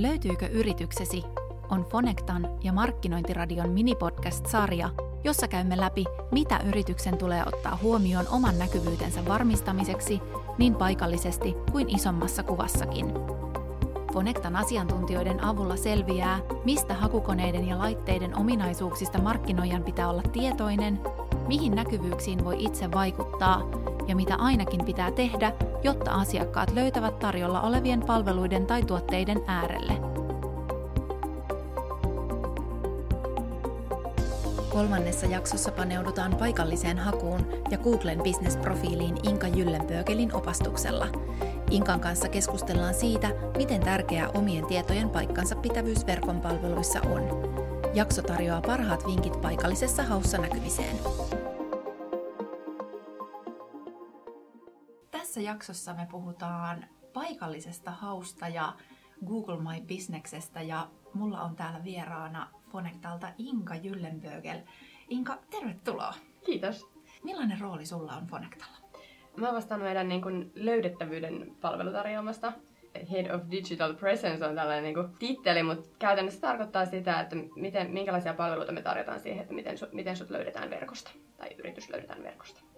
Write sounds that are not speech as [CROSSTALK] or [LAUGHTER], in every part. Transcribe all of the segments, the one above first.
Löytyykö yrityksesi? On Fonectan ja Markkinointiradion minipodcast-sarja, jossa käymme läpi, mitä yrityksen tulee ottaa huomioon oman näkyvyytensä varmistamiseksi niin paikallisesti kuin isommassa kuvassakin. Fonectan asiantuntijoiden avulla selviää, mistä hakukoneiden ja laitteiden ominaisuuksista markkinoijan pitää olla tietoinen, mihin näkyvyyksiin voi itse vaikuttaa ja mitä ainakin pitää tehdä, jotta asiakkaat löytävät tarjolla olevien palveluiden tai tuotteiden äärelle. Kolmannessa jaksossa paneudutaan paikalliseen hakuun ja Googlen business-profiiliin Inka Jyllenbögelin opastuksella. Inkan kanssa keskustellaan siitä, miten tärkeää omien tietojen paikkansa pitävyys verkon palveluissa on. Jakso tarjoaa parhaat vinkit paikallisessa haussa näkymiseen. Tässä jaksossa me puhutaan paikallisesta hausta ja Google My Businessesta ja mulla on täällä vieraana Fonectalta Inka Jyllenbögel. Inka, tervetuloa! Kiitos! Millainen rooli sulla on Fonectalla? Mä vastaan meidän niin kuin, löydettävyyden palvelutarjoamasta. Head of Digital Presence on tällainen niin kuin, titteli, mutta käytännössä tarkoittaa sitä, että miten, minkälaisia palveluita me tarjotaan siihen, että miten, miten sut löydetään verkosta tai yritys löydetään verkosta.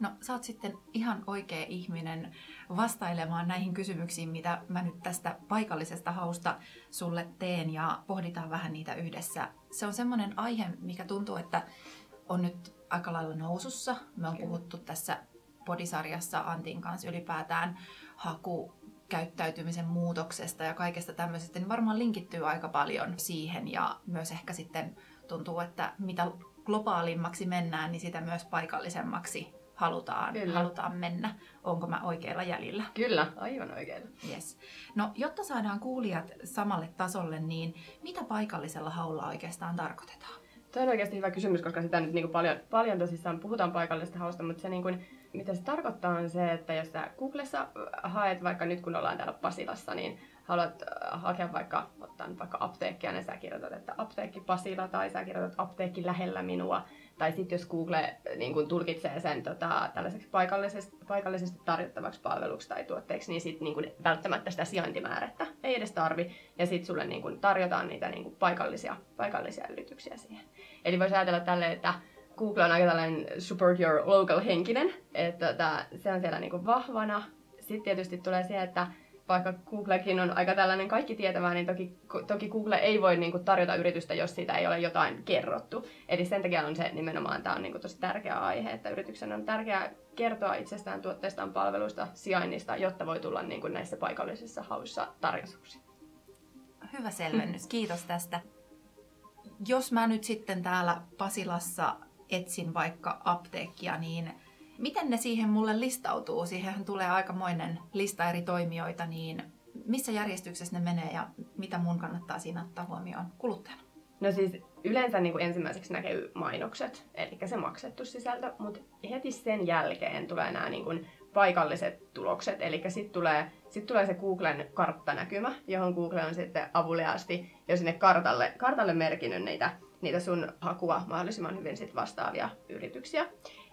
No sä oot sitten ihan oikea ihminen vastailemaan näihin kysymyksiin, mitä mä nyt tästä paikallisesta hausta sulle teen ja pohditaan vähän niitä yhdessä. Se on semmoinen aihe, mikä tuntuu, että on nyt aika lailla nousussa. Me on puhuttu tässä podisarjassa Antin kanssa ylipäätään haku käyttäytymisen muutoksesta ja kaikesta tämmöisestä, niin varmaan linkittyy aika paljon siihen ja myös ehkä sitten tuntuu, että mitä globaalimmaksi mennään, niin sitä myös paikallisemmaksi halutaan, halutaan mennä. Onko mä oikealla jäljellä? Kyllä, aivan oikealla. Yes. No, jotta saadaan kuulijat samalle tasolle, niin mitä paikallisella haulla oikeastaan tarkoitetaan? Tuo on oikeasti hyvä kysymys, koska sitä nyt niin kuin paljon, paljon tosissaan puhutaan paikallisesta hausta, mutta se niin kuin, mitä se tarkoittaa on se, että jos sä Googlessa haet, vaikka nyt kun ollaan täällä Pasilassa, niin haluat äh, hakea vaikka, ottaa vaikka apteekkia, niin sä kirjoitat, että apteekki Pasila, tai sä kirjoitat apteekki lähellä minua, tai sitten jos Google niin kun tulkitsee sen tota, tällaiseksi paikallisesti, paikallisesti tarjottavaksi palveluksi tai tuotteeksi, niin sitten niin välttämättä sitä sijaintimäärättä ei edes tarvi. Ja sitten sulle niin kun, tarjotaan niitä niin kun, paikallisia, paikallisia yrityksiä siihen. Eli voisi ajatella tälle, että Google on aika tällainen support your local henkinen, että tota, se on siellä niin vahvana. Sitten tietysti tulee se, että vaikka Googlekin on aika tällainen kaikki tietävää, niin toki, toki Google ei voi niin kuin, tarjota yritystä, jos siitä ei ole jotain kerrottu. Eli sen takia on se nimenomaan, tämä on niin kuin, tosi tärkeä aihe, että yrityksen on tärkeää kertoa itsestään, tuotteistaan, palveluista, sijainnista, jotta voi tulla niin kuin, näissä paikallisissa hauissa tarjouksiin. Hyvä selvennys, kiitos tästä. Jos mä nyt sitten täällä Pasilassa etsin vaikka apteekkia, niin Miten ne siihen mulle listautuu? Siihenhän tulee aikamoinen lista eri toimijoita, niin missä järjestyksessä ne menee ja mitä mun kannattaa siinä ottaa huomioon kuluttajana? No siis yleensä niin kuin ensimmäiseksi näkyy mainokset, eli se maksettu sisältö, mutta heti sen jälkeen tulee nämä niin kuin paikalliset tulokset, eli sitten tulee, sit tulee se Googlen karttanäkymä, johon Google on sitten avuliaasti jo sinne kartalle, kartalle merkinnyt niitä, niitä sun hakua mahdollisimman hyvin sit vastaavia yrityksiä.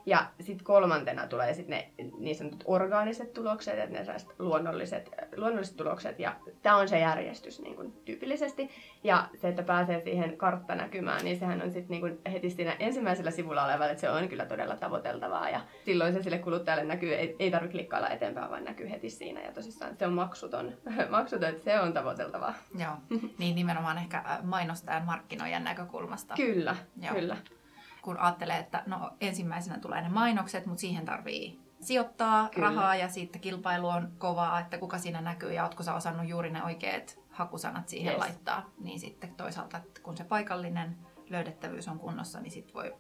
Ja sitten kolmantena tulee sitten ne niin sanotut orgaaniset tulokset, että ne luonnolliset, luonnolliset tulokset. Ja tämä on se järjestys niin kuin tyypillisesti. Ja se, että pääsee siihen karttanäkymään, niin sehän on sitten niin heti siinä ensimmäisellä sivulla oleva, että se on kyllä todella tavoiteltavaa. Ja silloin se sille kuluttajalle näkyy, ei, ei tarvitse klikkailla eteenpäin, vaan näkyy heti siinä. Ja tosissaan se on maksuton, [LAUGHS] maksuton että se on tavoiteltavaa. Joo, niin nimenomaan ehkä mainostajan markkinoijan näkökulmasta. Kyllä, Joo. kyllä kun ajattelee, että no ensimmäisenä tulee ne mainokset, mutta siihen tarvii sijoittaa Kyllä. rahaa ja sitten kilpailu on kovaa, että kuka siinä näkyy ja ootko sä osannut juuri ne oikeat hakusanat siihen yes. laittaa. Niin sitten toisaalta, että kun se paikallinen löydettävyys on kunnossa, niin sitten voi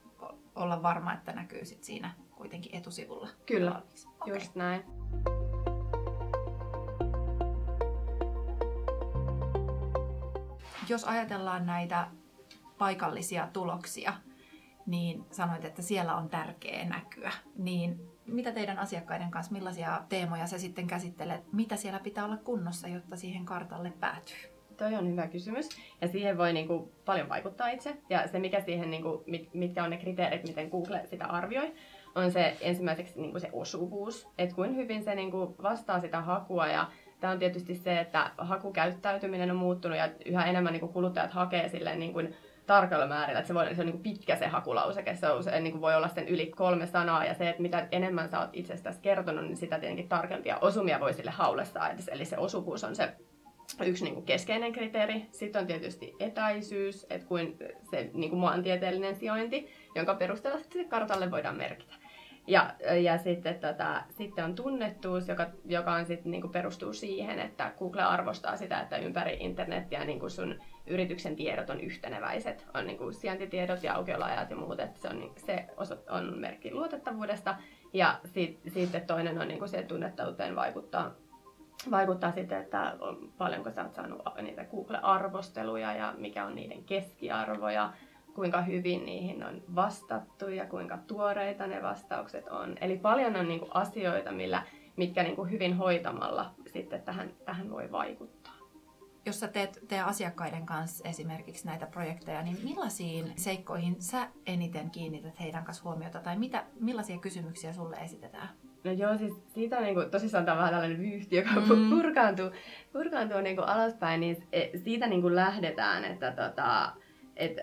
olla varma, että näkyy sit siinä kuitenkin etusivulla. Kyllä, okay. just näin. Jos ajatellaan näitä paikallisia tuloksia, niin sanoit, että siellä on tärkeä näkyä. Niin mitä teidän asiakkaiden kanssa, millaisia teemoja sä sitten käsittelet, mitä siellä pitää olla kunnossa, jotta siihen kartalle päätyy? Toi on hyvä kysymys. Ja siihen voi niinku paljon vaikuttaa itse. Ja se, mikä siihen, niinku, mit, mitkä on ne kriteerit, miten Google sitä arvioi, on se ensimmäiseksi niinku se osuvuus. Että kuin hyvin se niinku vastaa sitä hakua ja tämä on tietysti se, että hakukäyttäytyminen on muuttunut ja yhä enemmän niin kuluttajat hakee silleen niin kuin tarkalla määrillä, että se, voi, se on niin kuin pitkä se hakulauseke, se, on, se niin kuin voi olla sitten yli kolme sanaa, ja se, että mitä enemmän sä oot itsestäsi kertonut, niin sitä tietenkin tarkempia osumia voi sille haulle saada, eli se osuvuus on se yksi niin kuin keskeinen kriteeri. Sitten on tietysti etäisyys, että kuin se niin kuin maantieteellinen sijainti, jonka perusteella sitten kartalle voidaan merkitä. Ja, ja sitten, tota, sitten on tunnettuus, joka, joka on sit, niin perustuu siihen, että Google arvostaa sitä, että ympäri internetiä niin sun yrityksen tiedot on yhteneväiset. On niin kuin sijaintitiedot ja aukioloajat ja muut, että se on, se on merkki luotettavuudesta. Ja sit, sitten toinen on niin kuin se tunnettavuuteen vaikuttaa vaikuttaa sitten, että on, paljonko sä oot saanut niitä Google-arvosteluja ja mikä on niiden keskiarvo ja kuinka hyvin niihin on vastattu ja kuinka tuoreita ne vastaukset on. Eli paljon on niin kuin asioita, millä, mitkä niin kuin hyvin hoitamalla sitten tähän, tähän voi vaikuttaa. Jos sä teet teidän asiakkaiden kanssa esimerkiksi näitä projekteja, niin millaisiin seikkoihin sä eniten kiinnität heidän kanssa huomiota tai mitä, millaisia kysymyksiä sulle esitetään? No joo, siis siitä on niin kuin, tosissaan tämä vähän tällainen vyyhti, joka mm. purkaantuu, purkaantuu niin kuin alaspäin, niin siitä niin kuin lähdetään, että tota, et,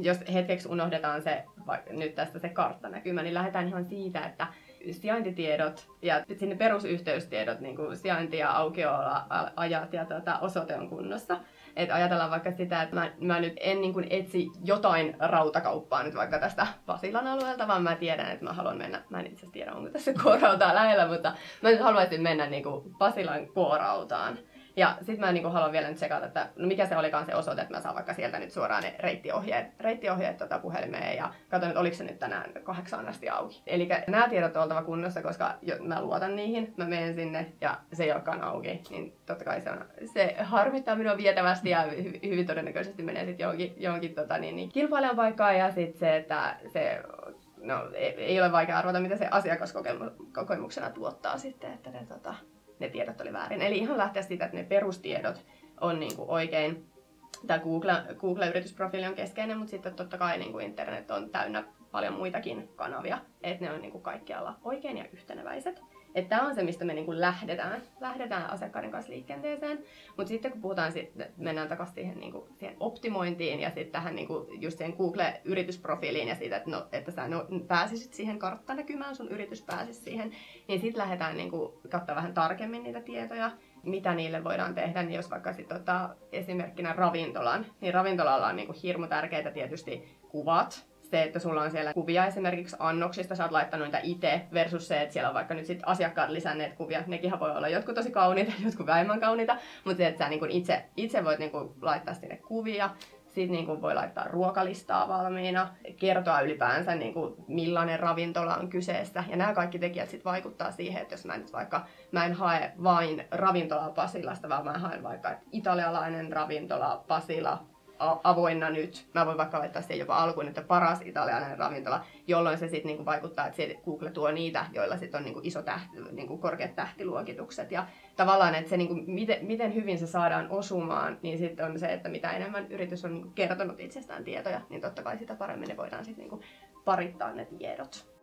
jos hetkeksi unohdetaan se, vaikka nyt tästä se karttanäkymä, niin lähdetään ihan siitä, että sijaintitiedot ja sinne perusyhteystiedot, niin kuin sijainti- ja aukioloajat ja tota, osoite on kunnossa. Että ajatellaan vaikka sitä, että mä, mä nyt en niin kuin etsi jotain rautakauppaa nyt vaikka tästä Pasilan alueelta, vaan mä tiedän, että mä haluan mennä, mä en itse tiedä, onko tässä [LAUGHS] K-rautaa lähellä, mutta mä nyt haluaisin mennä niin kuin Pasilan K-rautaan. Ja sitten mä niinku haluan vielä nyt sekata, että no mikä se olikaan se osoite, että mä saan vaikka sieltä nyt suoraan ne reittiohjeet, reittiohjeet tota puhelimeen. Ja katson, että oliko se nyt tänään kahdeksaan asti auki. Eli nämä tiedot on oltava kunnossa, koska mä luotan niihin, mä menen sinne ja se ei olekaan auki, niin totta kai se, on, se harmittaa minua vietävästi ja hy, hyvin todennäköisesti menee sitten johonkin, johonkin tota, niin, niin, kilpailijan paikkaan. Ja sitten se, että se no, ei, ei ole vaikea arvata, mitä se asiakaskokemuksena tuottaa sitten, että ne, tota, ne tiedot oli väärin. Eli ihan lähteä siitä, että ne perustiedot on niin kuin oikein. Tämä Google, Google-yritysprofiili on keskeinen, mutta sitten totta kai niin kuin internet on täynnä paljon muitakin kanavia, että ne on niin kuin kaikkialla oikein ja yhteneväiset. Että tämä on se, mistä me niin kuin lähdetään, lähdetään asiakkaiden kanssa liikenteeseen. Mutta sitten kun puhutaan, sit, mennään takaisin siihen, niin kuin, siihen optimointiin ja sitten tähän niin kuin, just siihen Google-yritysprofiiliin ja siitä, että, no, että sä no, pääsisit siihen karttanäkymään, sun yritys pääsisi siihen, niin sitten lähdetään niin kuin, katsoa vähän tarkemmin niitä tietoja mitä niille voidaan tehdä, niin jos vaikka sit, tota, esimerkkinä ravintolan, niin ravintolalla on niin kuin hirmu tärkeitä tietysti kuvat, se, että sulla on siellä kuvia esimerkiksi annoksista, sä oot laittanut niitä itse, versus se, että siellä on vaikka nyt sit asiakkaat lisänneet kuvia. Nekin voi olla jotkut tosi kauniita, [LAUGHS] jotkut vähemmän kauniita, mutta se, että sä niin itse, itse voit niin laittaa sinne kuvia, sitten niin voi laittaa ruokalistaa valmiina, kertoa ylipäänsä niin kuin millainen ravintola on kyseessä. Ja nämä kaikki tekijät sitten vaikuttaa siihen, että jos mä nyt vaikka mä en hae vain ravintolaa Pasilasta, vaan mä haen vaikka italialainen ravintola Pasila avoinna nyt. Mä voin vaikka laittaa siihen jopa alkuun, että paras italialainen ravintola, jolloin se sitten niinku vaikuttaa, että Google tuo niitä, joilla sitten on niinku iso tähti, niinku korkeat tähtiluokitukset. Ja tavallaan, että se niinku, miten, miten hyvin se saadaan osumaan, niin sitten on se, että mitä enemmän yritys on niinku kertonut itsestään tietoja, niin totta kai sitä paremmin ne voidaan sitten niinku parittaa ne tiedot.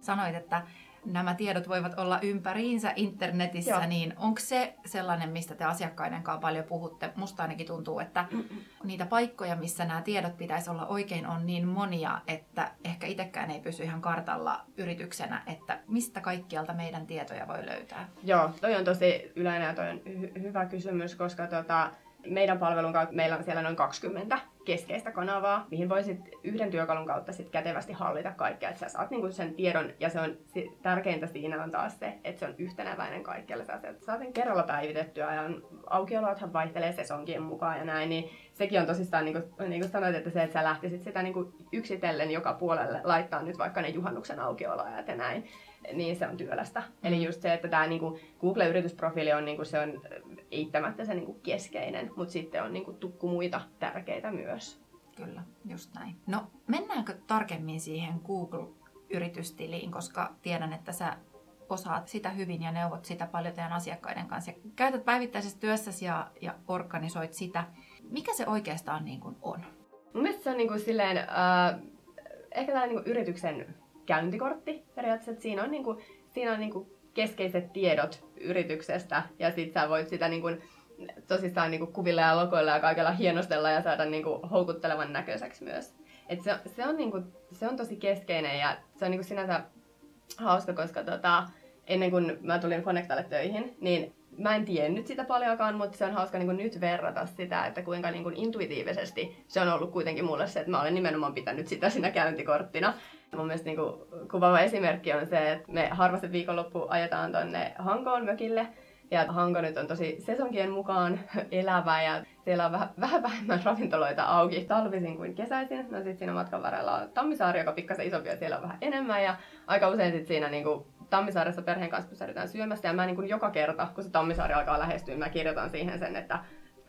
Sanoit, että nämä tiedot voivat olla ympäriinsä internetissä, Joo. niin onko se sellainen, mistä te asiakkaiden kanssa paljon puhutte? Musta ainakin tuntuu, että Mm-mm. niitä paikkoja, missä nämä tiedot pitäisi olla oikein, on niin monia, että ehkä itsekään ei pysy ihan kartalla yrityksenä, että mistä kaikkialta meidän tietoja voi löytää? Joo, toi on tosi yleinen ja toi on hy- hyvä kysymys, koska tota, meidän palvelun kautta meillä on siellä noin 20 keskeistä kanavaa, mihin voisit yhden työkalun kautta sit kätevästi hallita kaikkea. Että sä saat niinku sen tiedon, ja se on tärkeintä siinä on taas se, että se on yhtenäväinen kaikkialla. Sä saat sen kerralla päivitettyä, ja aukioloathan vaihtelee sesonkien mukaan ja näin, niin sekin on tosissaan, niin kuin, niin kuin sanoit, että se, että sä lähtisit sitä niin kuin yksitellen joka puolelle laittaa nyt vaikka ne juhannuksen aukioloajat ja näin, niin se on työlästä. Mm. Eli just se, että tämä niin kuin Google-yritysprofiili on, niin kuin, se on eittämättä se niin kuin keskeinen, mutta sitten on niin kuin, tukku muita tärkeitä myös. Kyllä, just näin. No mennäänkö tarkemmin siihen Google-yritystiliin, koska tiedän, että sä osaat sitä hyvin ja neuvot sitä paljon teidän asiakkaiden kanssa. Ja käytät päivittäisessä työssäsi ja, ja organisoit sitä. Mikä se oikeastaan niin kuin on? Mun mielestä se on niin kuin silleen, äh, ehkä tällainen niin yrityksen käyntikortti periaatteessa. Että siinä on, niin kuin, siinä on niin kuin keskeiset tiedot yrityksestä ja sitten sä voit sitä niin kuin, tosissaan niin kuin kuvilla ja logoilla ja kaikella hienostella ja saada niin kuin houkuttelevan näköiseksi myös. Et se, se, on niin kuin, se on tosi keskeinen ja se on niin kuin sinänsä hauska, koska tota, ennen kuin mä tulin Fonectalle töihin, niin mä en tiennyt sitä paljonkaan, mutta se on hauska niin nyt verrata sitä, että kuinka niin kuin intuitiivisesti se on ollut kuitenkin mulle se, että mä olen nimenomaan pitänyt sitä siinä käyntikorttina. Mun mielestä niin kuin kuvaava esimerkki on se, että me harvasti viikonloppu ajetaan tonne Hankoon mökille, ja Hanko nyt on tosi sesonkien mukaan [LAUGHS] elävä ja siellä on vähän, vähän vähemmän ravintoloita auki talvisin kuin kesäisin. No sitten siinä matkan varrella on Tammisaari, joka pikkasen isompi ja siellä on vähän enemmän. Ja aika usein sitten siinä niinku Tammisaaressa perheen kanssa pysähdytään syömässä. Ja mä niinku joka kerta, kun se Tammisaari alkaa lähestyä, mä kirjoitan siihen sen, että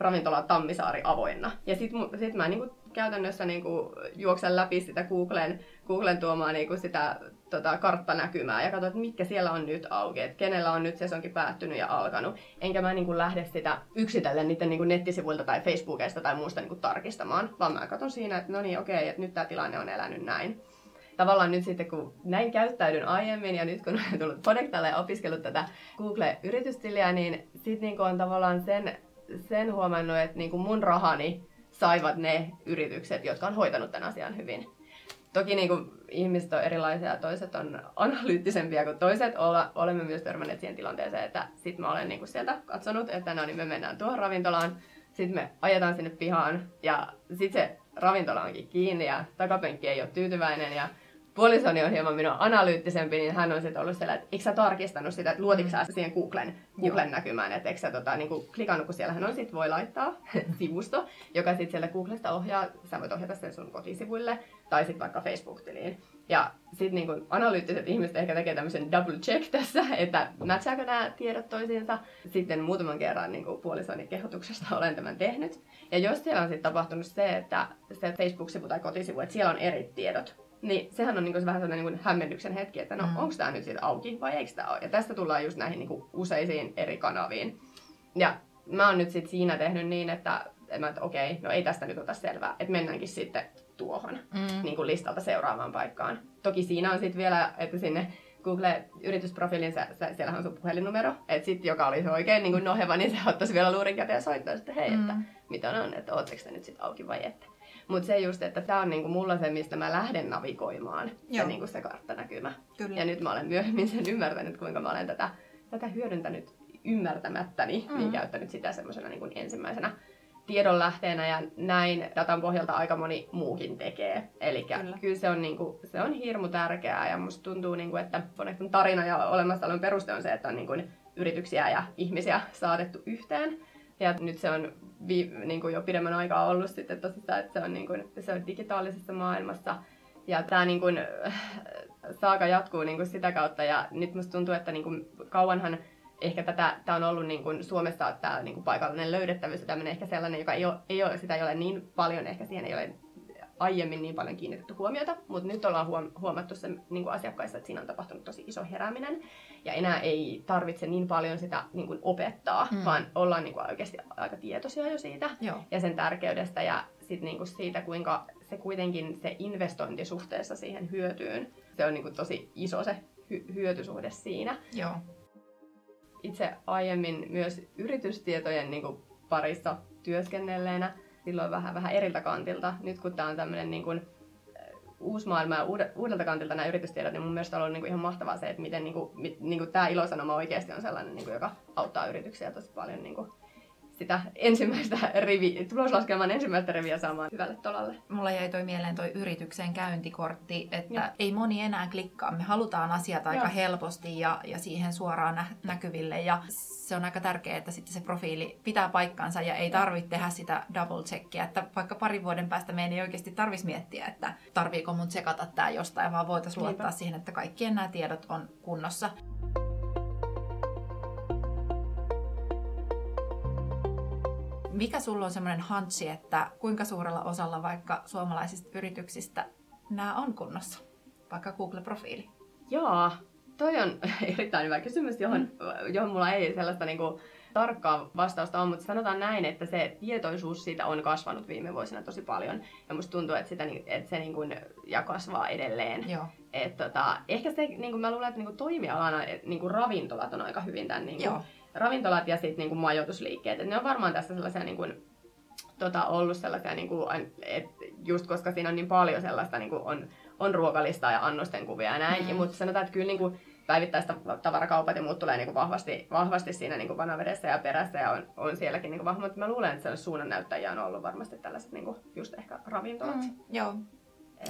ravintola Tammisaari avoinna. Ja sitten sit mä niinku käytännössä niinku juoksen läpi sitä Googlen, Googlen tuomaa niinku sitä tota, karttanäkymää ja katsoin, että mitkä siellä on nyt auki, että kenellä on nyt sesonki päättynyt ja alkanut. Enkä mä niinku lähde sitä yksitellen niiden niinku nettisivuilta tai Facebookista tai muusta niinku tarkistamaan, vaan mä katson siinä, että no niin okei, että nyt tämä tilanne on elänyt näin. Tavallaan nyt sitten, kun näin käyttäydyn aiemmin ja nyt kun olen tullut Podectalle ja opiskellut tätä Google-yritystiliä, niin sitten niinku on tavallaan sen, sen huomannut, että niinku mun rahani saivat ne yritykset, jotka on hoitanut tämän asian hyvin. Toki niin kuin, ihmiset on erilaisia, toiset on analyyttisempia kuin toiset. Olla, olemme myös törmänneet siihen tilanteeseen, että sitten mä olen niin kuin sieltä katsonut, että no niin me mennään tuohon ravintolaan, sitten me ajetaan sinne pihaan ja sitten se ravintola onkin kiinni ja takapenkki ei ole tyytyväinen ja puolisoni on hieman minun analyyttisempi, niin hän on sitten ollut siellä, että eikö sä tarkistanut sitä, että luotitko sä siihen Googlen, Googlen näkymään, että eikö sä tota, niin kuin klikannut, kun siellähän on sitten voi laittaa [LAUGHS] sivusto, joka sitten siellä Googlesta ohjaa, sä voit ohjata sen sun kotisivuille tai sitten vaikka Facebook-tiliin. Ja sitten niin analyyttiset ihmiset ehkä tekee tämmöisen double check tässä, että matchaako nämä tiedot toisiinsa. Sitten muutaman kerran niin puolisoni kehotuksesta [LAUGHS] olen tämän tehnyt. Ja jos siellä on sitten tapahtunut se, että se Facebook-sivu tai kotisivu, että siellä on eri tiedot, niin sehän on niinku vähän sellainen niinku hämmennyksen hetki, että no mm. onko tämä nyt siitä auki vai eikö tämä ole. Ja tästä tullaan just näihin niinku useisiin eri kanaviin. Ja mä oon nyt sit siinä tehnyt niin, että, että okei, no ei tästä nyt ota selvää, että mennäänkin sitten tuohon mm. niin kuin listalta seuraavaan paikkaan. Toki siinä on sitten vielä, että sinne Google-yritysprofiilin, siellähän on sun puhelinnumero, että sitten joka olisi oikein niin kuin noheva, niin se ottaisi vielä luurin käteen ja soittaa, että hei, mm. että mitä on, että ootteko te nyt sitten auki vai ette. Mutta se just, että tämä on niinku mulla se, mistä mä lähden navigoimaan, Joo. se, niinku se karttanäkymä. Kyllä. Ja nyt mä olen myöhemmin sen ymmärtänyt, kuinka mä olen tätä, tätä hyödyntänyt ymmärtämättäni, mm-hmm. niin käyttänyt sitä semmoisena niinku ensimmäisenä tiedonlähteenä ja näin datan pohjalta aika moni muukin tekee. Eli kyllä. kyllä se, on, niinku, se on hirmu tärkeää ja musta tuntuu, niinku, että Fonecton tarina ja olemassaolon peruste on se, että on niinku, yrityksiä ja ihmisiä saatettu yhteen. Ja nyt se on vi, niin kuin jo pidemmän aikaa ollut sitten tosissaan, että se on, niin kuin, se on digitaalisessa maailmassa. Ja tämä niin kuin, saaka jatkuu niin kuin sitä kautta ja nyt musta tuntuu, että niin kuin, kauanhan ehkä tätä, tämä on ollut niin kuin Suomessa tämä niin kuin paikallinen löydettävyys ja tämmöinen ehkä sellainen, joka ei ole, ei ole, sitä ei ole niin paljon, ehkä siihen ei ole aiemmin niin paljon kiinnitetty huomiota, mutta nyt ollaan huom- huomattu se niin kuin asiakkaissa, että siinä on tapahtunut tosi iso herääminen. Ja enää ei tarvitse niin paljon sitä niin kuin opettaa, mm. vaan ollaan niin kuin oikeasti aika tietoisia jo siitä Joo. ja sen tärkeydestä ja sit niin kuin siitä, kuinka se kuitenkin se investointi suhteessa siihen hyötyyn, se on niin kuin tosi iso se hy- hyötysuhde siinä. Joo. Itse aiemmin myös yritystietojen niin kuin parissa työskennelleenä silloin vähän, vähän eriltä kantilta. Nyt kun tämä on tämmöinen niin kuin, uusi maailma ja uudelta kantilta nämä yritystiedot, niin mun mielestä on ollut niin kuin ihan mahtavaa se, että miten niin kuin, niin kuin tämä ilosanoma oikeasti on sellainen, niin kuin, joka auttaa yrityksiä tosi paljon niin kuin, sitä ensimmäistä rivi, tuloslaskelman ensimmäistä riviä saamaan hyvälle tolalle. Mulla jäi toi mieleen toi yrityksen käyntikortti, että Joo. ei moni enää klikkaa. Me halutaan asiat aika Joo. helposti ja, ja siihen suoraan nä- näkyville ja se on aika tärkeää, että sitten se profiili pitää paikkansa ja ei tarvitse tehdä sitä double checkia, että vaikka parin vuoden päästä meidän ei oikeasti tarvitsisi miettiä, että tarviiko mun tsekata tämä jostain, vaan voitaisiin luottaa siihen, että kaikkien nämä tiedot on kunnossa. Mikä sulla on semmoinen hantsi, että kuinka suurella osalla vaikka suomalaisista yrityksistä nämä on kunnossa, vaikka Google-profiili? Joo, toi on [LAUGHS] erittäin hyvä kysymys, johon, mm. johon mulla ei sellaista niinku tarkkaa vastausta on, mutta sanotaan näin, että se tietoisuus siitä on kasvanut viime vuosina tosi paljon. Ja musta tuntuu, että, sitä, että se niin kuin, ja kasvaa edelleen. Joo. Et, tota, ehkä se, niin kuin mä luulen, että niin kuin toimialana niin kuin ravintolat on aika hyvin tämän, niin kuin, Joo. Ravintolat ja sitten niin kuin majoitusliikkeet. Et ne on varmaan tässä sellaisia niin kuin, tota, ollut sellaisia, niin kuin, et just koska siinä on niin paljon sellaista, niin kuin on, on ruokalistaa ja annosten kuvia ja näin, mm. mutta sanotaan, että kyllä niin kuin, päivittäistä tavarakaupat ja muut tulee niin kuin vahvasti, vahvasti siinä niin kuin vanavedessä ja perässä ja on, on sielläkin niin kuin vahva, mutta mä luulen, että se suunnannäyttäjiä on ollut varmasti tällaiset niin kuin just ehkä ravintolat. Mm. Joo.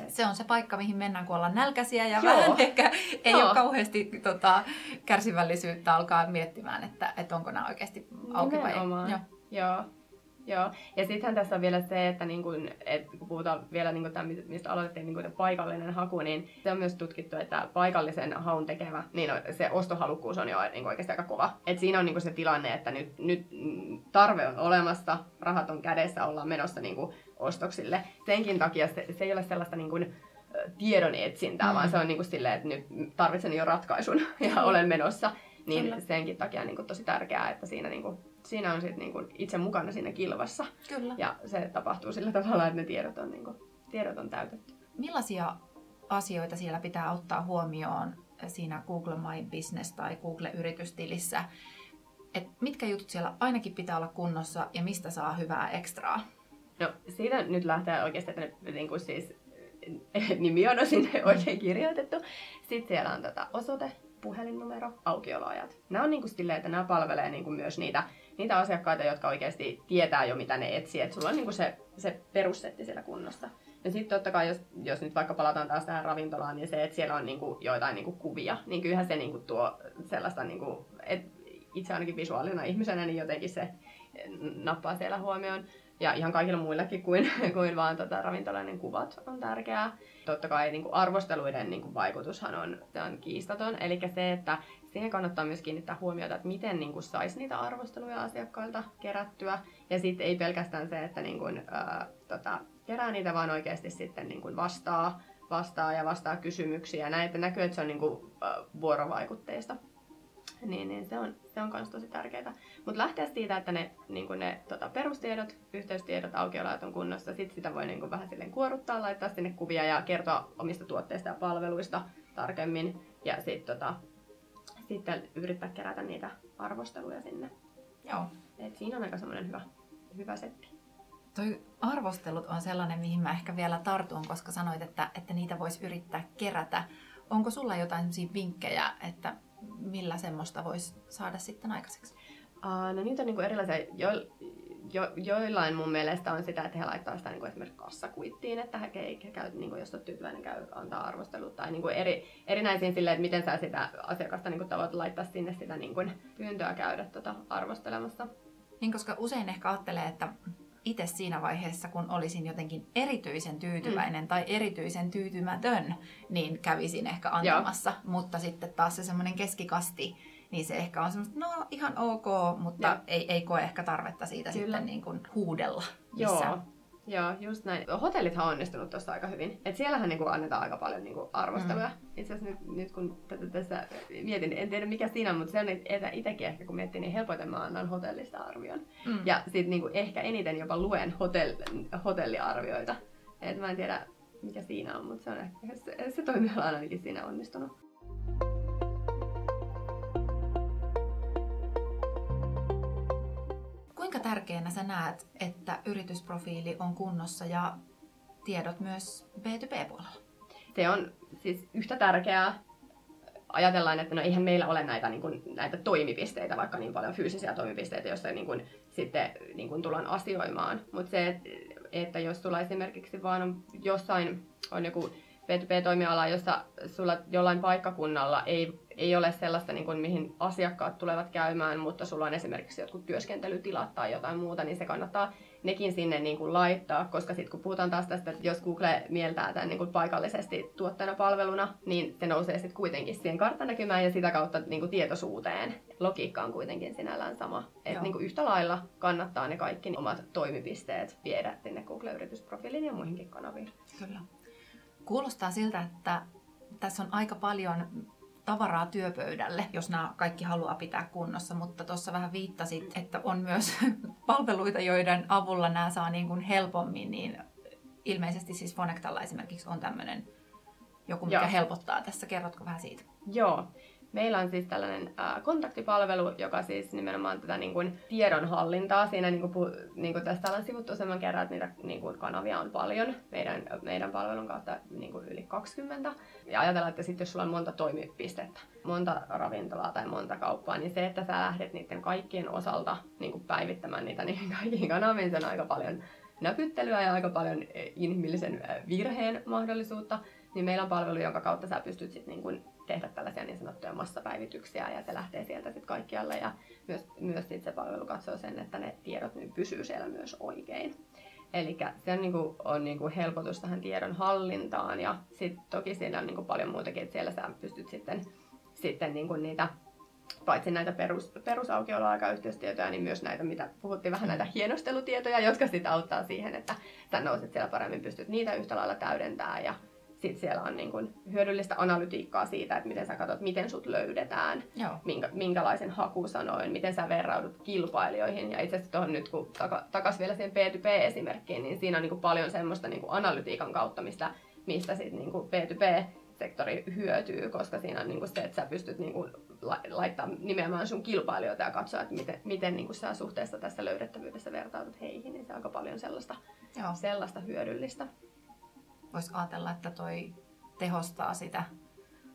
Se on se paikka, mihin mennään, kun ollaan nälkäisiä ja Joo. vähän ehkä ei Joo. ole kauheasti tota, kärsivällisyyttä alkaa miettimään, että, että onko nämä oikeasti auki vai ei. Joo. Joo. Joo, ja sittenhän tässä on vielä se, että niin kun, et kun puhutaan vielä niin tämän, mistä aloitettiin niin kun paikallinen haku, niin se on myös tutkittu, että paikallisen haun tekevä, niin se ostohalukkuus on jo niin oikeasti aika kova. Et siinä on niin se tilanne, että nyt, nyt tarve on olemassa, rahat on kädessä, ollaan menossa niin ostoksille. Senkin takia se, se ei ole sellaista niin kun, tiedon etsintää, mm. vaan se on niin kuin silleen, että nyt tarvitsen jo ratkaisun [LAUGHS] ja olen menossa. Niin Kyllä. senkin takia on niin kuin tosi tärkeää, että siinä niin kuin siinä on sit niinku itse mukana siinä kilvassa. Kyllä. Ja se tapahtuu sillä tavalla, että ne tiedot on, niinku, tiedot on täytetty. Millaisia asioita siellä pitää ottaa huomioon siinä Google My Business tai Google-yritystilissä? Et mitkä jutut siellä ainakin pitää olla kunnossa ja mistä saa hyvää ekstraa? No siitä nyt lähtee oikeasti, että ne, niin kuin siis, [LAUGHS] nimi on sinne [LAUGHS] oikein kirjoitettu. Sitten siellä on tota osoite, puhelinnumero, aukioloajat. Nämä on niin kuin silleen, että nämä palvelee niin kuin myös niitä niitä asiakkaita, jotka oikeasti tietää jo, mitä ne etsii. Että sulla on niinku se, se perussetti siellä kunnossa. Ja sitten totta kai, jos, jos nyt vaikka palataan taas tähän ravintolaan, niin se, että siellä on niinku joitain niinku kuvia, niin kyllähän se niinku tuo sellaista, niinku, että itse ainakin visuaalina ihmisenä, niin jotenkin se nappaa siellä huomioon. Ja ihan kaikilla muillakin kuin, [LAUGHS] kuin vaan tota, ravintolainen kuvat on tärkeää. Totta kai niin kuin arvosteluiden niin kuin vaikutushan on, on kiistaton. Eli se, että siihen kannattaa myös kiinnittää huomiota, että miten niin kuin, saisi niitä arvosteluja asiakkailta kerättyä. Ja sitten ei pelkästään se, että niin kuin, ää, tota, kerää niitä, vaan oikeasti sitten niin kuin vastaa, vastaa ja vastaa kysymyksiä. Näin, että näkyy, että se on niin kuin, ää, vuorovaikutteista. Niin, niin se on, se on myös tosi tärkeää. Mutta lähteä siitä, että ne, niin ne tota, perustiedot, yhteystiedot, aukioloajat on kunnossa. Sitten sitä voi niin vähän silleen kuoruttaa, laittaa sinne kuvia ja kertoa omista tuotteista ja palveluista tarkemmin. Ja sitten tota, sitten yrittää kerätä niitä arvosteluja sinne. Joo. Et siinä on aika semmoinen hyvä, hyvä setti. Toi arvostelut on sellainen, mihin mä ehkä vielä tartun, koska sanoit, että, että niitä voisi yrittää kerätä. Onko sulla jotain vinkkejä, että millä semmoista voisi saada sitten aikaiseksi? Uh, no niitä on niinku erilaisia. Jo, jo, joillain mun mielestä on sitä, että he laittaa sitä niin kuin esimerkiksi kassakuittiin, että he, he, he käy, niin kuin, jos on tyytyväinen, käy antaa arvostelut tai niin kuin eri, erinäisiin silleen, että miten sä sitä asiakasta niin kuin, tavoit laittaa sinne sitä niin kuin, pyyntöä käydä tota, arvostelemassa. Niin, koska usein ehkä ajattelee, että itse siinä vaiheessa, kun olisin jotenkin erityisen tyytyväinen mm. tai erityisen tyytymätön, niin kävisin ehkä antamassa. Joo. Mutta sitten taas se semmoinen keskikasti, niin se ehkä on semmoista, no ihan ok, mutta ei, ei koe ehkä tarvetta siitä Kyllä. sitten niin kuin huudella missään. Joo. Joo, just näin. Hotellithan on onnistunut tuossa aika hyvin. Et siellähän niinku annetaan aika paljon niinku arvosteluja. Mm. Itse asiassa nyt, nyt kun tätä tässä mietin, en tiedä mikä siinä on, mutta se on itsekin ehkä kun miettii, niin helpoiten mä annan hotellista arvion. Mm. Ja sitten niinku ehkä eniten jopa luen hotell, hotelliarvioita. Et mä en tiedä mikä siinä on, mutta se on ehkä se, se toimiala on ainakin siinä onnistunut. Kuinka tärkeänä sä näet, että yritysprofiili on kunnossa ja tiedot myös B2B-puolella? Se on siis yhtä tärkeää. Ajatellaan, että no eihän meillä ole näitä, niin kuin, näitä toimipisteitä, vaikka niin paljon fyysisiä toimipisteitä, joissa niin kuin, sitten niin kuin tullaan asioimaan. Mutta se, että jos sulla esimerkiksi vaan on jossain on joku B2B-toimiala, jossa sulla jollain paikkakunnalla ei, ei ole sellaista, niin kuin, mihin asiakkaat tulevat käymään, mutta sulla on esimerkiksi jotkut työskentelytilat tai jotain muuta, niin se kannattaa nekin sinne niin kuin laittaa, koska sitten kun puhutaan taas tästä, että jos Google mieltää tämän niin kuin paikallisesti tuotteena palveluna, niin se nousee sitten kuitenkin siihen karttanäkymään ja sitä kautta niin kuin tietoisuuteen. Logiikka on kuitenkin sinällään sama. Että niin kuin yhtä lailla kannattaa ne kaikki omat toimipisteet viedä sinne Google-yritysprofiilin ja muihinkin kanaviin. Kyllä. Kuulostaa siltä, että tässä on aika paljon tavaraa työpöydälle, jos nämä kaikki haluaa pitää kunnossa, mutta tuossa vähän viittasit, että on myös [LAUGHS] palveluita, joiden avulla nämä saa niin kuin helpommin, niin ilmeisesti siis Fonectalla esimerkiksi on tämmöinen joku, mikä Joo. helpottaa tässä. Kerrotko vähän siitä? Joo. Meillä on siis tällainen kontaktipalvelu, joka siis nimenomaan tätä niin kuin, tiedonhallintaa. Siinä niin kuin, niin kuin tästä ollaan sivuttu useamman kerran, että niitä niin kuin, kanavia on paljon meidän, meidän palvelun kautta niin kuin yli 20. Ja ajatellaan, että sitten jos sulla on monta toimipistettä, monta ravintolaa tai monta kauppaa, niin se, että sä lähdet niiden kaikkien osalta niin kuin päivittämään niitä niin kaikkiin kanaviin, se on aika paljon näpyttelyä ja aika paljon inhimillisen virheen mahdollisuutta niin meillä on palvelu, jonka kautta sä pystyt sit niin tehdä tällaisia niin sanottuja massapäivityksiä ja se lähtee sieltä sitten kaikkialle. Ja myös, myös sit se palvelu katsoo sen, että ne tiedot niin pysyy siellä myös oikein. Eli se on, niinku, on niinku helpotus tähän tiedon hallintaan. Ja sitten toki siinä on niinku paljon muutakin, että siellä sä pystyt sitten, sitten niinku niitä paitsi näitä perus, perusaukioloaikayhteistietoja, niin myös näitä, mitä puhuttiin, vähän näitä hienostelutietoja, jotka sitten auttaa siihen, että sä nouset siellä paremmin, pystyt niitä yhtä lailla täydentää ja sitten siellä on niin kuin hyödyllistä analytiikkaa siitä, että miten sä katsot, miten sut löydetään, Minkä, minkälaisen hakusanoin, miten sä verraudut kilpailijoihin. Ja itse asiassa tuohon nyt, kun taka, takas vielä siihen P2P-esimerkkiin, niin siinä on niin paljon semmoista niin analytiikan kautta, mistä, mistä sitten niin kuin P2P sektori hyötyy, koska siinä on niin se, että sä pystyt niin kuin laittaa nimenomaan sun kilpailijoita ja katsoa, että miten, miten niin sä suhteessa tässä löydettävyydessä vertaudut heihin, niin se on aika paljon sellaista, Joo. sellaista hyödyllistä voisi ajatella, että toi tehostaa sitä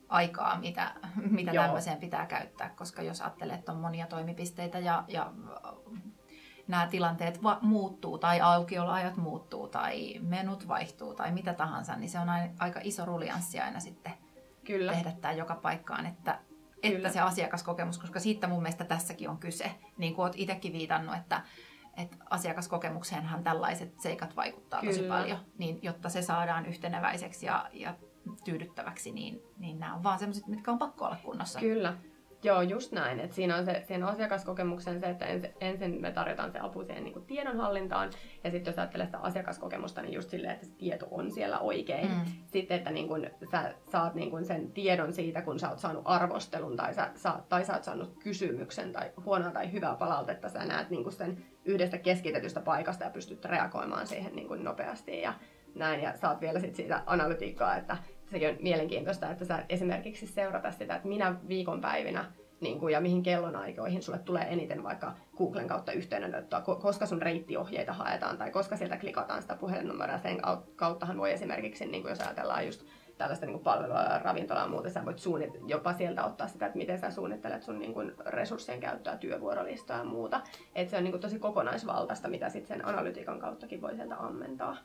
aikaa, mitä, mitä tämmöiseen pitää käyttää, koska jos ajattelee, että on monia toimipisteitä ja, ja nämä tilanteet va- muuttuu tai aukioloajat muuttuu tai menut vaihtuu tai mitä tahansa, niin se on aika iso rulianssi aina sitten Kyllä. tehdä tämä joka paikkaan, että, että se asiakaskokemus, koska siitä mun mielestä tässäkin on kyse, niin kuin olet itsekin viitannut, että että asiakaskokemukseenhan tällaiset seikat vaikuttaa Kyllä. tosi paljon, niin jotta se saadaan yhteneväiseksi ja, ja tyydyttäväksi, niin, niin nämä on vaan sellaiset, mitkä on pakko olla kunnossa. Kyllä. Joo, just näin. Et siinä on se, siinä asiakaskokemuksen se, että ensin, ensin me tarjotaan se apu siihen niin tiedonhallintaan, ja sitten jos ajattelee sitä asiakaskokemusta, niin just silleen, että se tieto on siellä oikein. Mm. Sitten, että niin kun sä saat niin kun sen tiedon siitä, kun sä oot saanut arvostelun, tai sä, sä, tai sä oot saanut kysymyksen, tai huonoa tai hyvää palautetta, sä näet niin sen yhdestä keskitetystä paikasta ja pystyt reagoimaan siihen niin nopeasti. Ja näin, ja saat vielä sit siitä analytiikkaa, että sekin on mielenkiintoista, että sä esimerkiksi seurata sitä, että minä viikonpäivinä niin kuin, ja mihin kellonaikoihin sulle tulee eniten vaikka Googlen kautta yhteydenottoa, koska sun reittiohjeita haetaan tai koska sieltä klikataan sitä puhelinnumeroa. Sen kauttahan voi esimerkiksi, niin kuin jos ajatellaan just tällaista niin palvelua ravintolaa ja muuta, sä voit suunnit- jopa sieltä ottaa sitä, että miten sä suunnittelet sun niin kuin resurssien käyttöä, työvuorolistaa ja muuta. Et se on niin kuin tosi kokonaisvaltaista, mitä sitten sen analytiikan kauttakin voi sieltä ammentaa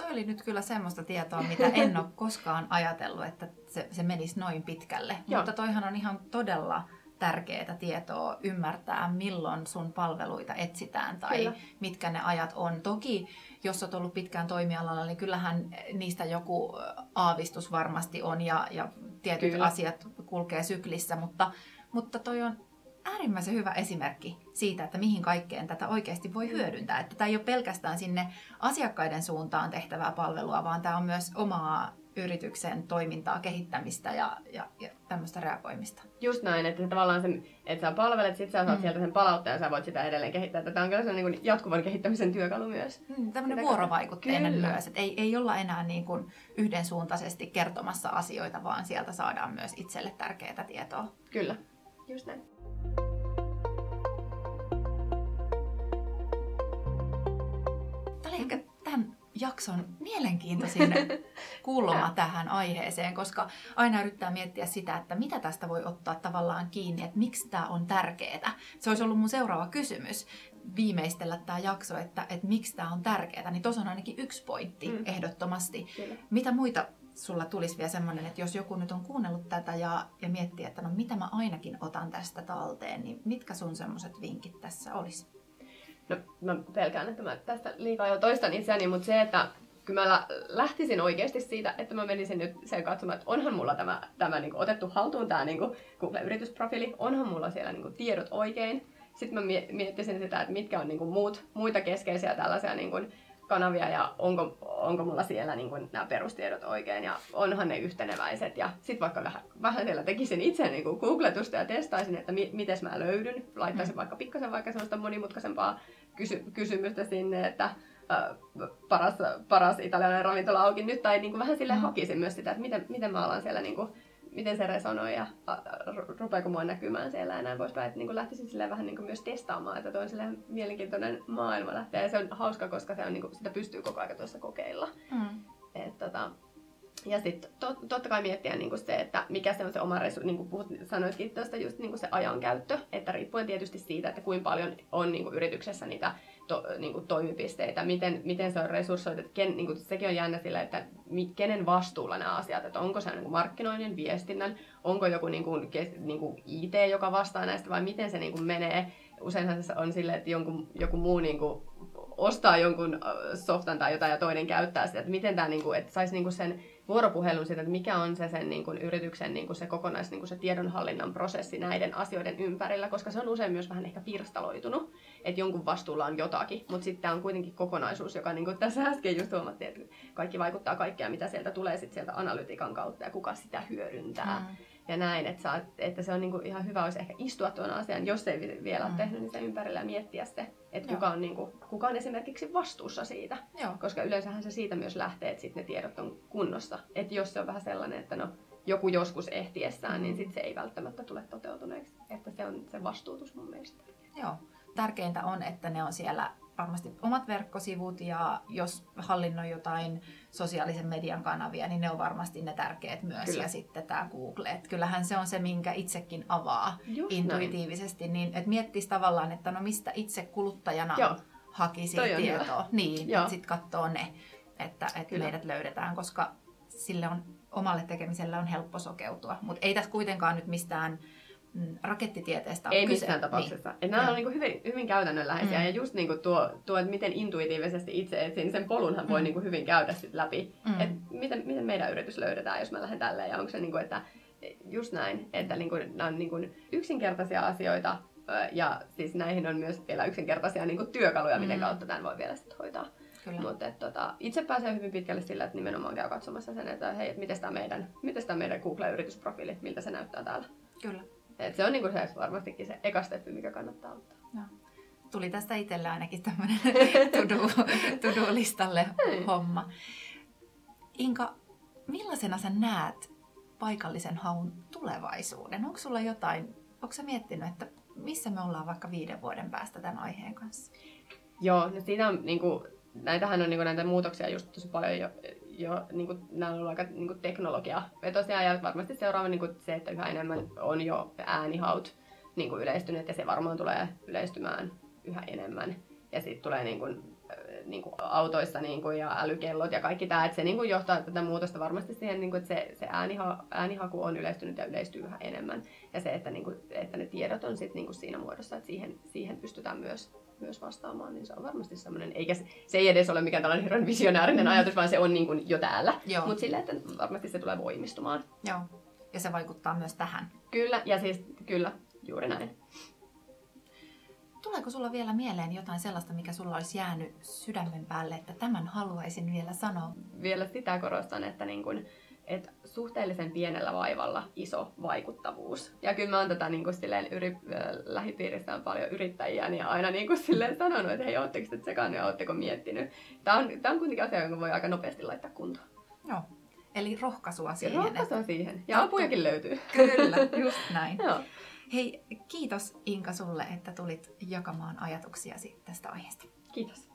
toi oli nyt kyllä semmoista tietoa, mitä en ole [LAUGHS] koskaan ajatellut, että se, se menisi noin pitkälle. Joo. Mutta toihan on ihan todella tärkeää tietoa ymmärtää, milloin sun palveluita etsitään tai Kyllä. mitkä ne ajat on. Toki, jos olet ollut pitkään toimialalla, niin kyllähän niistä joku aavistus varmasti on ja, ja tietyt Kyllä. asiat kulkee syklissä, mutta, mutta toi on äärimmäisen hyvä esimerkki siitä, että mihin kaikkeen tätä oikeasti voi hyödyntää. Että tämä ei ole pelkästään sinne asiakkaiden suuntaan tehtävää palvelua, vaan tämä on myös omaa yrityksen toimintaa, kehittämistä ja, ja, ja tämmöistä reagoimista. Just näin, että tavallaan sen, että sä palvelet, sit sä saat mm. sieltä sen palautteen ja sä voit sitä edelleen kehittää. Tämä on kyllä niin jatkuvan kehittämisen työkalu myös. Mm, tämmöinen vuorovaikutteinen kyllä. myös, että ei, ei olla enää niin kuin yhdensuuntaisesti kertomassa asioita, vaan sieltä saadaan myös itselle tärkeää tietoa. Kyllä, just näin. Jakson mielenkiintoisin [LAUGHS] kulma tähän aiheeseen, koska aina yrittää miettiä sitä, että mitä tästä voi ottaa tavallaan kiinni, että miksi tämä on tärkeää. Se olisi ollut mun seuraava kysymys viimeistellä tämä jakso, että, että miksi tämä on tärkeää, niin tuossa on ainakin yksi pointti mm. ehdottomasti. Kyllä. Mitä muita sulla tulisi vielä semmoinen, että jos joku nyt on kuunnellut tätä ja, ja miettii, että no mitä mä ainakin otan tästä talteen, niin mitkä sun semmoiset vinkit tässä olisi? No mä pelkään, että mä tästä liikaa jo toistan itseäni, mutta se, että kyllä mä lähtisin oikeasti siitä, että mä menisin nyt sen katsomaan, että onhan mulla tämä, tämä niin kuin otettu haltuun, tämä niin kuin Google-yritysprofiili, onhan mulla siellä niin kuin tiedot oikein. Sitten mä miettisin sitä, että mitkä on niin kuin muut, muita keskeisiä tällaisia niin kuin kanavia ja onko, onko mulla siellä niin kuin nämä perustiedot oikein ja onhan ne yhteneväiset. Ja sitten vaikka vähän, vähän siellä tekisin itse niin kuin googletusta ja testaisin, että mi, miten mä löydyn. Laittaisin mm. vaikka pikkasen vaikka sellaista monimutkaisempaa kysy, kysymystä sinne, että paras, paras italialainen ravintola auki nyt, tai niin kuin vähän sille mm. hakisin myös sitä, että miten, miten mä alan siellä, niin kuin, miten se resonoi ja rupeako mua näkymään siellä ja näin poispäin. Että niin kuin lähtisin sille vähän niin kuin myös testaamaan, että toi on mielenkiintoinen maailma lähtee. Ja se on hauska, koska se on, niin kuin, sitä pystyy koko ajan tuossa kokeilla. Mm. Et, tota, ja sitten tot, totta kai miettiä niin kuin se, että mikä se on se oma resurssi, niin kuin puhut, sanoitkin tuosta just niin kuin se ajankäyttö, että riippuen tietysti siitä, että kuinka paljon on niin kuin yrityksessä niitä to, niin kuin toimipisteitä, miten, miten se on resurssoitu. Ken, niin kuin, sekin on jännä sillä, että mi, kenen vastuulla nämä asiat, että onko se niin kuin markkinoinnin, viestinnän, onko joku niin kuin, kes, niin kuin IT, joka vastaa näistä vai miten se niin kuin menee. Useinhan se on silleen, että jonkun, joku muu niin kuin, ostaa jonkun softan tai jotain ja toinen käyttää sitä, että miten tämä, niin kuin, että saisi niin kuin sen vuoropuhelun siitä, että mikä on se sen niin kuin, yrityksen niin kuin se kokonais niin kuin se tiedonhallinnan prosessi näiden asioiden ympärillä, koska se on usein myös vähän ehkä pirstaloitunut, että jonkun vastuulla on jotakin, mutta sitten tämä on kuitenkin kokonaisuus, joka niin kuin tässä äsken just huomattiin, että kaikki vaikuttaa kaikkea, mitä sieltä tulee sit sieltä analytiikan kautta ja kuka sitä hyödyntää. Mm ja näin, että, saa, että se on niin kuin ihan hyvä olisi ehkä istua tuon asian, jos ei vielä ole mm. tehnyt niin sen ympärillä ja miettiä se, että kuka on, niin kuin, kuka on esimerkiksi vastuussa siitä. Joo. Koska yleensähän se siitä myös lähtee, että sitten ne tiedot on kunnossa. Että jos se on vähän sellainen, että no joku joskus ehtiessään, niin sitten se ei välttämättä tule toteutuneeksi. Että se on se vastuutus mun mielestä. Joo. Tärkeintä on, että ne on siellä varmasti omat verkkosivut ja jos hallinnoi jotain sosiaalisen median kanavia, niin ne on varmasti ne tärkeät myös. Kyllä. Ja sitten tämä Google. Et kyllähän se on se, minkä itsekin avaa Just intuitiivisesti. Niin, että miettisi tavallaan, että no mistä itse kuluttajana Joo. hakisi tietoa. Niin, sitten katsoo ne, että, että meidät löydetään, koska sille on omalle tekemiselle on helppo sokeutua. Mutta ei tässä kuitenkaan nyt mistään Mm, rakettitieteestä Ei kyse. missään tapauksessa. Niin. nämä on niin hyvin, hyvin käytännönläheisiä mm. ja just niin kuin tuo, tuo, että miten intuitiivisesti itse etsin, sen polunhan voi mm. niin kuin hyvin käydä sit läpi. Mm. Että miten, miten meidän yritys löydetään, jos mä lähden tälleen ja onko se niin kuin, että just näin, että niin kuin, nämä on niin kuin yksinkertaisia asioita ja siis näihin on myös vielä yksinkertaisia niin kuin työkaluja, mm. miten kautta tämän voi vielä sitten hoitaa. Mutta tota, itse pääsee hyvin pitkälle sillä, että nimenomaan käy katsomassa sen, että hei, että miten tämä meidän, meidän Google-yritysprofiili, miltä se näyttää täällä. Kyllä. Et se on niinku se varmastikin se eka steppi, mikä kannattaa ottaa. No. Tuli tästä itselle ainakin tämmöinen [LAUGHS] to-do-listalle homma. Inka, millaisena sä näet paikallisen haun tulevaisuuden? Onko sulla jotain, onko sä miettinyt, että missä me ollaan vaikka viiden vuoden päästä tämän aiheen kanssa? Joo, no siinä on, niin kuin, näitähän on niin kuin, näitä muutoksia just tosi paljon jo, jo niin kuin, nämä on ollut aika niin kuin teknologiavetoisia ja varmasti seuraava niin kuin se, että yhä enemmän on jo äänihaut niin kuin yleistynyt ja se varmaan tulee yleistymään yhä enemmän. Ja sitten tulee niin kuin, niin kuin autoissa niin kuin, ja älykellot ja kaikki tämä, että se niin kuin johtaa tätä muutosta varmasti siihen, niin kuin, että se, se ääniha, äänihaku on yleistynyt ja yleistyy yhä enemmän. Ja se, että, niin kuin, että ne tiedot on sit, niin kuin siinä muodossa, että siihen, siihen pystytään myös myös vastaamaan, niin se on varmasti semmoinen, eikä se, se ei edes ole mikään tällainen hirveän visionäärinen mm. ajatus, vaan se on niin kuin jo täällä. Mutta silleen, että varmasti se tulee voimistumaan. Joo, ja se vaikuttaa myös tähän. Kyllä, ja siis kyllä, juuri näin. Tuleeko sulla vielä mieleen jotain sellaista, mikä sulla olisi jäänyt sydämen päälle, että tämän haluaisin vielä sanoa? Vielä sitä korostan, että niin kuin, että suhteellisen pienellä vaivalla iso vaikuttavuus. Ja kyllä mä oon tätä niin kuin silleen, yri, lähipiirissä on paljon yrittäjiä, niin aina niin kuin silleen sanonut, että hei, ootteko te tsekannut ja ootteko miettinyt. Tämä on, tämä on kuitenkin asia, jonka voi aika nopeasti laittaa kuntoon. Joo. Eli rohkaisua siihen. Ja rohkaisua siihen. Ja apujakin löytyy. Kyllä, [LAUGHS] just näin. Joo. Hei, kiitos Inka sulle, että tulit jakamaan ajatuksiasi tästä aiheesta. Kiitos.